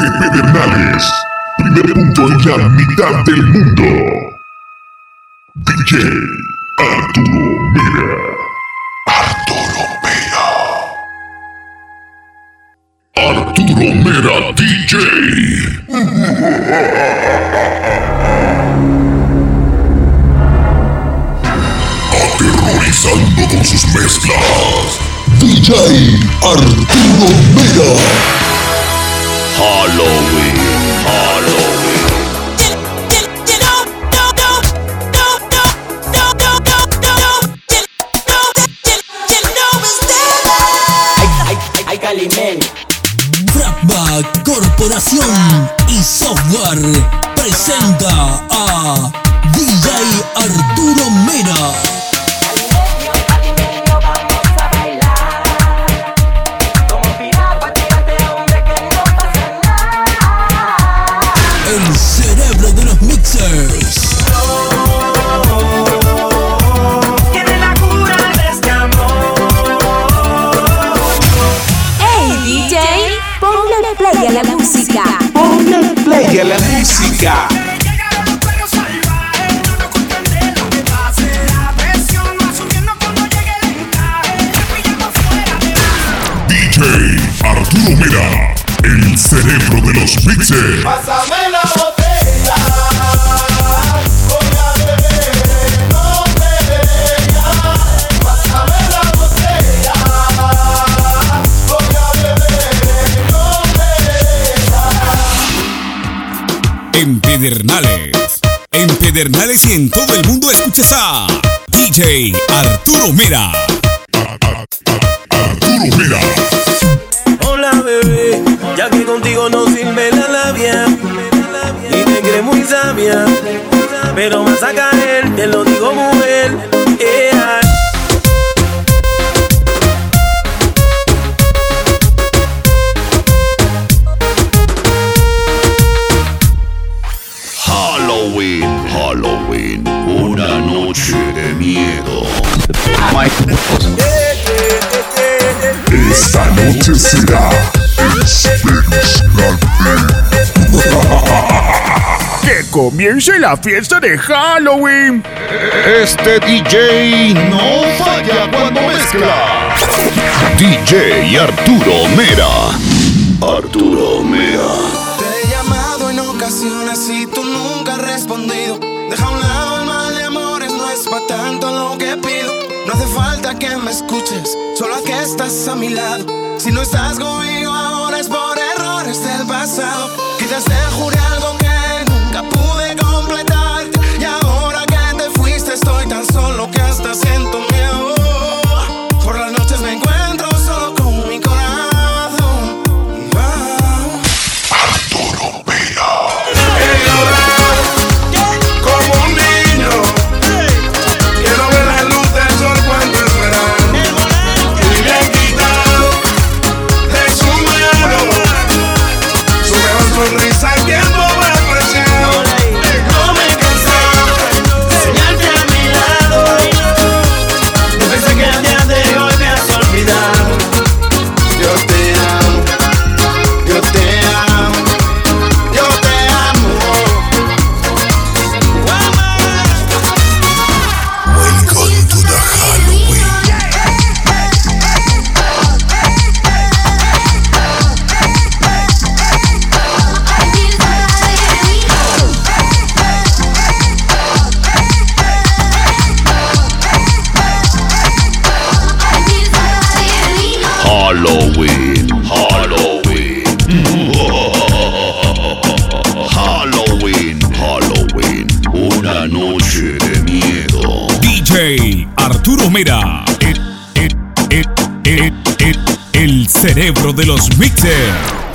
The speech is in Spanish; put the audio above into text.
Pedernales, primer punto en la mitad del mundo. DJ Arturo Mera. Arturo Mera. Arturo Mera DJ. Aterrorizando con sus mezclas. DJ Arturo Mera. Halloween, Halloween. Frapback Corporación y Software presenta a DJ Arturo Mera. Base. DJ Arturo Mera. El cerebro de los mixers. Pásame la botella. Pedernales. En Pedernales y en todo el mundo escuchas a DJ Arturo Mera. Arturo Mera. Hola bebé, ya que contigo no sirve la labia Y te crees muy sabia Pero vas a caer, te lo digo mujer miedo. Esta noche será. ¡Que comience la fiesta de Halloween! Este DJ no falla cuando mezcla. DJ Arturo Mera. Arturo Mera. Te he llamado en ocasiones y tú nunca has respondido. Deja a un lado es pa' tanto lo que pido. No hace falta que me escuches, solo que estás a mi lado. Si no estás conmigo Arturo Mera. El, el- el- el- cerebro de los mixers.